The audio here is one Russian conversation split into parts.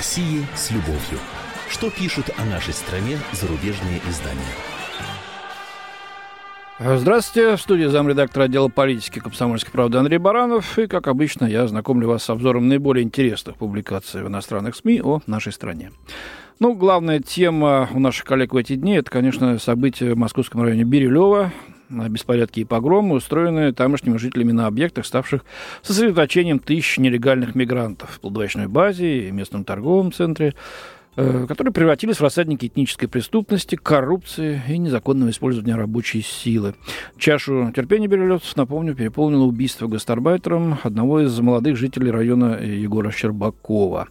России с любовью. Что пишут о нашей стране зарубежные издания? Здравствуйте, в студии замредактора отдела политики комсомольской правды Андрей Баранов. И, как обычно, я знакомлю вас с обзором наиболее интересных публикаций в иностранных СМИ о нашей стране. Ну, главная тема у наших коллег в эти дни – это, конечно, события в московском районе Бирюлева, беспорядки и погромы, устроенные тамошними жителями на объектах, ставших сосредоточением тысяч нелегальных мигрантов в плодовочной базе и местном торговом центре, э, которые превратились в рассадники этнической преступности, коррупции и незаконного использования рабочей силы. Чашу терпения бирюлевцев, напомню, переполнило убийство гастарбайтером одного из молодых жителей района Егора Щербакова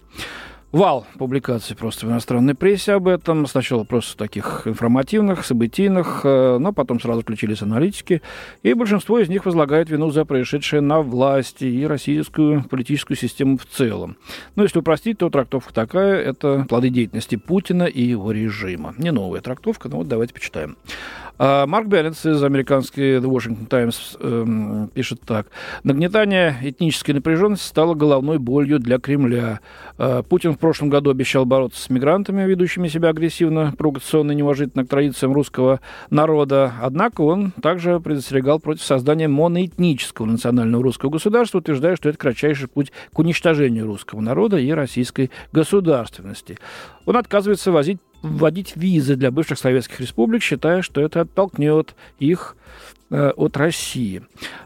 вал публикаций просто в иностранной прессе об этом. Сначала просто таких информативных, событийных, э, но потом сразу включились аналитики. И большинство из них возлагает вину за происшедшее на власти и российскую политическую систему в целом. Но если упростить, то трактовка такая – это плоды деятельности Путина и его режима. Не новая трактовка, но вот давайте почитаем. А Марк Беллинс из американской The Washington Times э, пишет так. Нагнетание этнической напряженности стало головной болью для Кремля. Э, Путин в прошлом году обещал бороться с мигрантами, ведущими себя агрессивно, провокационно и неуважительно к традициям русского народа. Однако он также предостерегал против создания моноэтнического национального русского государства, утверждая, что это кратчайший путь к уничтожению русского народа и российской государственности. Он отказывается возить вводить визы для бывших советских республик, считая, что это оттолкнет их от России.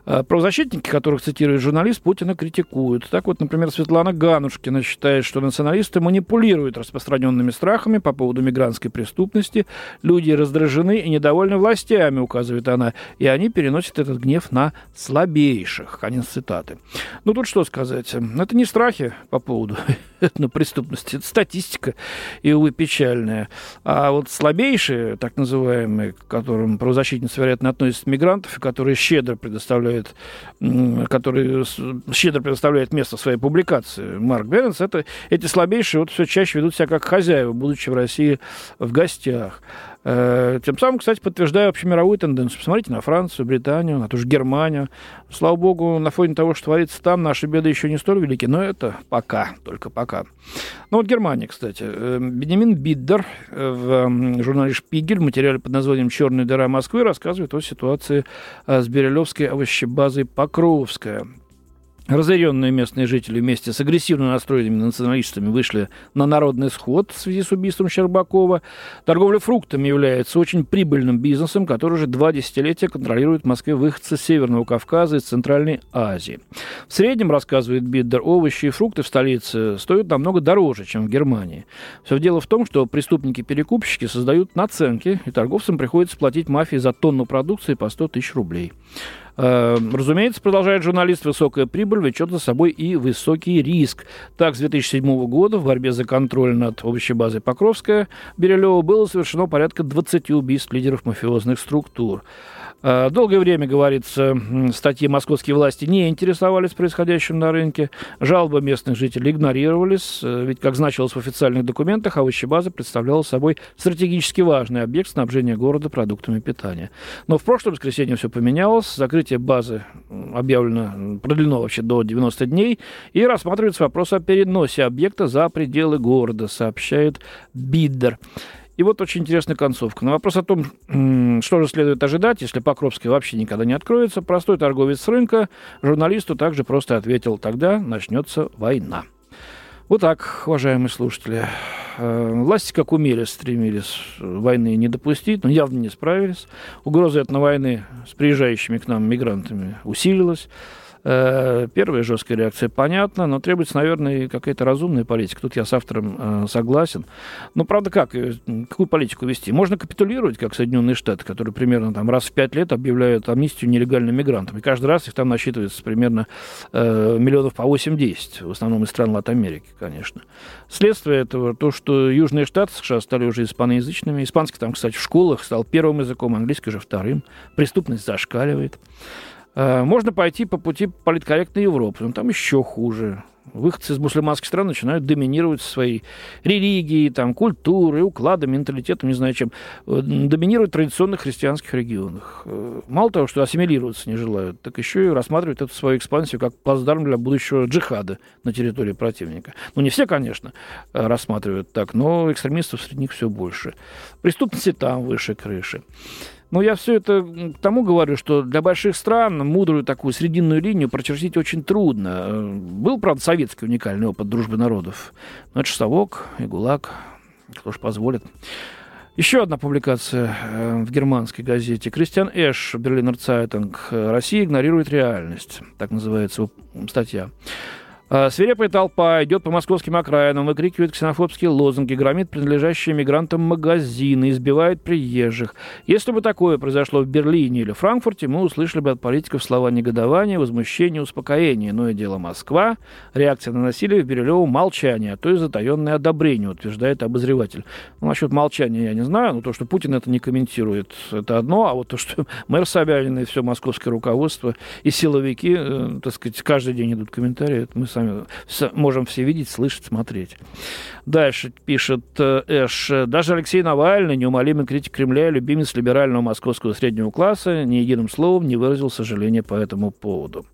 Э, правозащитники, которых цитирует журналист, Путина критикуют. Так вот, например, Светлана Ганушкина считает, что националисты манипулируют распространенными страхами по поводу мигрантской преступности. Люди раздражены и недовольны властями, указывает она, и они переносят этот гнев на слабейших. Конец цитаты. Ну, тут что сказать? Это не страхи по поводу этнопреступности, это статистика, и, увы, печальная. А вот слабейшие, так называемые, к которым правозащитницы, вероятно, относятся мигранты, мигрантов, которые щедро предоставляют, которые щедро предоставляют место своей публикации Марк Бернс, это эти слабейшие вот все чаще ведут себя как хозяева, будучи в России в гостях. Э, тем самым, кстати, подтверждая общемировую тенденцию. Посмотрите на Францию, Британию, на ту же Германию. Слава богу, на фоне того, что творится там, наши беды еще не столь велики, но это пока, только пока. Ну вот Германия, кстати. Э, Бенемин Биддер э, в журнале «Шпигель» в материале под названием «Черная дыра Москвы» рассказывает о ситуации с Берилевской овощебазой «Покровская». Разоренные местные жители вместе с агрессивно настроенными националистами вышли на народный сход в связи с убийством Щербакова. Торговля фруктами является очень прибыльным бизнесом, который уже два десятилетия контролирует в Москве выходцы с Северного Кавказа и Центральной Азии. В среднем, рассказывает Биддер, овощи и фрукты в столице стоят намного дороже, чем в Германии. Все дело в том, что преступники-перекупщики создают наценки, и торговцам приходится платить мафии за тонну продукции по 100 тысяч рублей. Э, разумеется, продолжает журналист, высокая прибыль влечет за собой и высокий риск. Так, с 2007 года в борьбе за контроль над общей базой Покровская Берилева было совершено порядка 20 убийств лидеров мафиозных структур. Э, долгое время, говорится, статьи московские власти не интересовались происходящим на рынке. Жалобы местных жителей игнорировались, э, ведь, как значилось в официальных документах, овощебаза представляла собой стратегически важный объект снабжения города продуктами питания. Но в прошлом воскресенье все поменялось. Закрытие базы объявлено, продлено вообще до 90 дней. И рассматривается вопрос о переносе объекта за пределы города, сообщает Биддер. И вот очень интересная концовка. На вопрос о том, что же следует ожидать, если Покровский вообще никогда не откроется, простой торговец рынка журналисту также просто ответил, тогда начнется война. Вот так, уважаемые слушатели. Э, власти, как умели, стремились войны не допустить, но явно не справились. Угроза от войны с приезжающими к нам мигрантами усилилась. Э, первая жесткая реакция понятна, но требуется, наверное, какая-то разумная политика. Тут я с автором э, согласен. Но, правда, как? Э, какую политику вести? Можно капитулировать, как Соединенные Штаты, которые примерно там, раз в пять лет объявляют амнистию нелегальным мигрантам. И каждый раз их там насчитывается примерно миллионов по 8-10, в основном из стран Латинской Америки, конечно. Следствие этого то, что Южные Штаты США стали уже испаноязычными. Испанский там, кстати, в школах стал первым языком, английский уже вторым. Преступность зашкаливает. Э, можно пойти по пути политкорректной Европы, но там еще хуже. выходцы из мусульманских стран начинают доминировать своей религией, там, культурой, укладом, менталитетом, не знаю чем, э, доминировать в традиционных христианских регионах. Э, мало того, что ассимилироваться не желают, так еще и рассматривают эту свою экспансию как плацдарм для будущего джихада на территории противника. Ну, не все, конечно, рассматривают так, но экстремистов среди них все больше. Преступности там выше крыши. Но я все это к тому говорю, что для больших стран мудрую такую срединную линию прочертить очень трудно. Был, правда, советский уникальный опыт дружбы народов. Но это совок и ГУЛАГ. Кто ж позволит. Еще одна публикация э, в германской газете. Кристиан Эш, Берлинер Цайтинг. «Россия игнорирует реальность». Так называется статья. А, свирепая толпа идет по московским окраинам, выкрикивает ксенофобские лозунги, громит принадлежащие мигрантам магазины, избивает приезжих. Если бы такое произошло в Берлине или Франкфурте, мы услышали бы от политиков слова негодования, возмущения, успокоения. Но и дело Москва. Реакция на насилие в Бирюлево – молчание, а то и затаенное одобрение, утверждает обозреватель. Ну, насчет молчания я не знаю, но то, что Путин это не комментирует, это одно, а вот то, что мэр Собянин и все московское руководство и силовики, э, так сказать, каждый день идут комментарии, это мы сами можем все видеть, слышать, смотреть. Дальше пишет э, Эш. Даже Алексей Навальный, неумолимый критик Кремля, любимец либерального московского среднего класса, ни единым словом не выразил сожаления по этому поводу.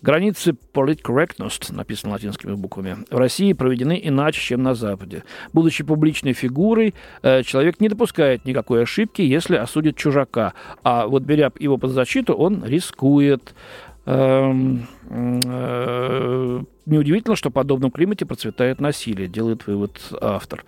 Границы politcorrectness, написано латинскими буквами, в России проведены иначе, чем на Западе. Будучи публичной фигурой, э, человек не допускает никакой ошибки, если осудит чужака. А вот беря его под защиту, он рискует. Эм, э, неудивительно, что в подобном климате процветает насилие, делает вывод автор.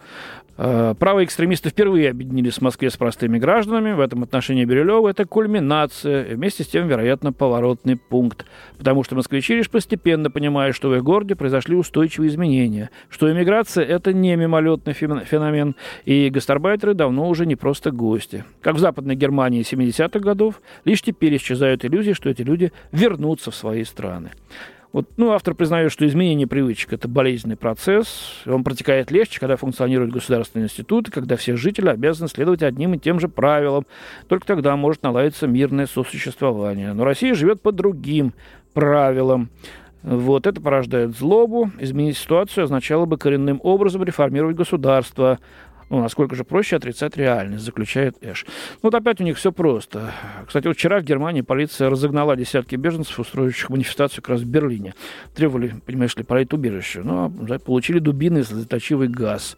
Э, правые экстремисты впервые объединились в Москве с простыми гражданами. В этом отношении Бирюлева это кульминация, вместе с тем, вероятно, поворотный пункт. Потому что москвичи лишь постепенно понимают, что в их городе произошли устойчивые изменения, что иммиграция – это не мимолетный феномен, и гастарбайтеры давно уже не просто гости. Как в Западной Германии 70-х годов, лишь теперь исчезают иллюзии, что эти люди вернутся в свои страны. Вот, ну, автор признает, что изменение привычек – это болезненный процесс. Он протекает легче, когда функционируют государственные институты, когда все жители обязаны следовать одним и тем же правилам. Только тогда может наладиться мирное сосуществование. Но Россия живет по другим правилам. Вот это порождает злобу. Изменить ситуацию означало бы коренным образом реформировать государство, ну, насколько же проще отрицать реальность, заключает Эш. Ну, вот опять у них все просто. Кстати, вчера в Германии полиция разогнала десятки беженцев, устроивших манифестацию как раз в Берлине. Требовали, понимаешь ли, убежище. Но ну, а получили дубины и слезоточивый газ.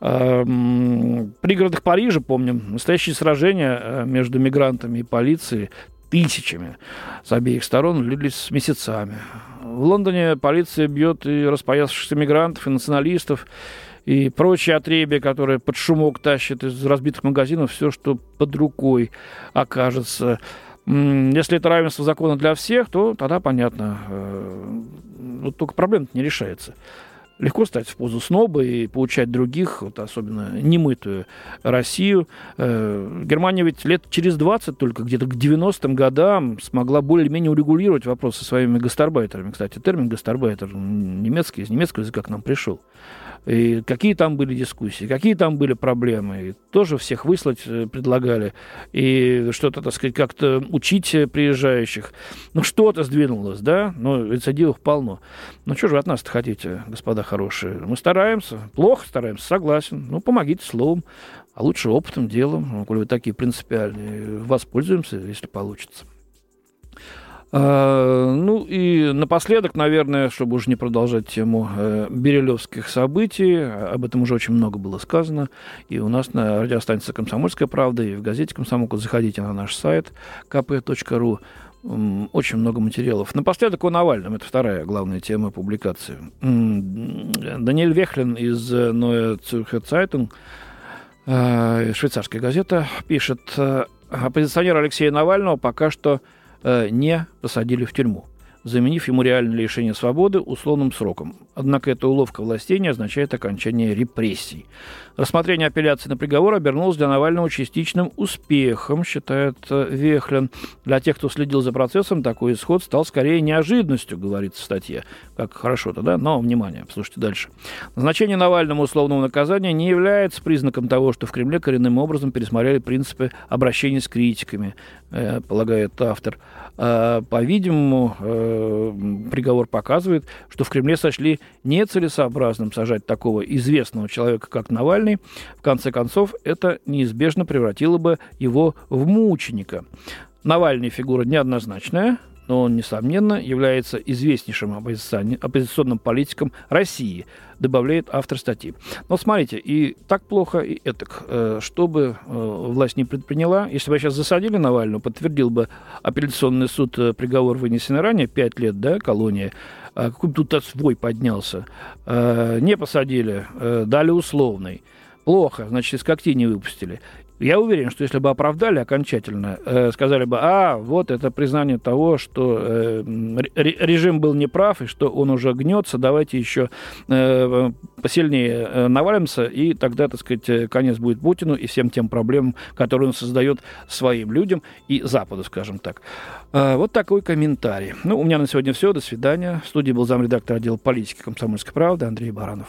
В пригородах Парижа, помним, настоящие сражения э, между мигрантами и полицией тысячами с обеих сторон длились месяцами. В Лондоне полиция бьет и распоясавшихся мигрантов, и националистов, и прочие отребья, которые под шумок тащат из разбитых магазинов все, что под рукой окажется. Если это равенство закона для всех, то тогда понятно. Э, вот только проблема не решается. Легко стать в позу сноба и получать других, вот особенно немытую Россию. Э, Германия ведь лет через 20 только, где-то к 90-м годам смогла более-менее урегулировать вопросы со своими гастарбайтерами. Кстати, термин гастарбайтер немецкий, из немецкого языка к нам пришел и какие там были дискуссии, какие там были проблемы. И тоже всех выслать э, предлагали, и что-то, так сказать, как-то учить приезжающих. Ну, что-то сдвинулось, да, но рецидивов полно. Ну, что же вы от нас-то хотите, господа хорошие? Мы стараемся, плохо стараемся, согласен. Ну, помогите словом, а лучше опытом, делом. Ну, коли вы такие принципиальные, воспользуемся, если получится. А, ну и напоследок, наверное, чтобы уже не продолжать тему э, берилевских событий, об этом уже очень много было сказано, и у нас на радиостанции «Комсомольская правда» и в газете «Комсомолка» заходите на наш сайт kp.ru, очень много материалов. Напоследок о Навальном. Это вторая главная тема публикации. Даниэль Вехлин из Neue Zürcher Zeitung, э, швейцарская газета, пишет, э, оппозиционер Алексея Навального пока что Э, не посадили в тюрьму заменив ему реальное лишение свободы условным сроком. Однако эта уловка властей не означает окончание репрессий. Рассмотрение апелляции на приговор обернулось для Навального частичным успехом, считает э, Вехлин. Для тех, кто следил за процессом, такой исход стал скорее неожиданностью, говорится в статье. Как хорошо-то, да? Но, внимание, слушайте дальше. Назначение Навальному условного наказания не является признаком того, что в Кремле коренным образом пересмотрели принципы обращения с критиками, э, полагает автор. Э, по-видимому, э, приговор показывает, что в Кремле сочли нецелесообразным сажать такого известного человека, как Навальный. В конце концов, это неизбежно превратило бы его в мученика. Навальный фигура неоднозначная, но он, несомненно, является известнейшим оппозиционным политиком России, добавляет автор статьи. Но смотрите, и так плохо, и этак. Э, что бы э, власть не предприняла, если бы сейчас засадили Навального, подтвердил бы апелляционный суд э, приговор вынесенный ранее, 5 лет, да, колония, какой бы тут свой поднялся. Не посадили, дали условный. Плохо, значит, из когтей не выпустили. Я уверен, что если бы оправдали окончательно, э, сказали бы, а, вот это признание того, что э, режим был неправ и что он уже гнется, давайте еще э, посильнее э, навалимся, и тогда, так сказать, э, конец будет Путину и всем тем проблемам, которые он создает своим людям и Западу, скажем так. Э, вот такой комментарий. Ну, у меня на сегодня все. До свидания. В студии был замредактор отдела политики комсомольской правды Андрей Баранов.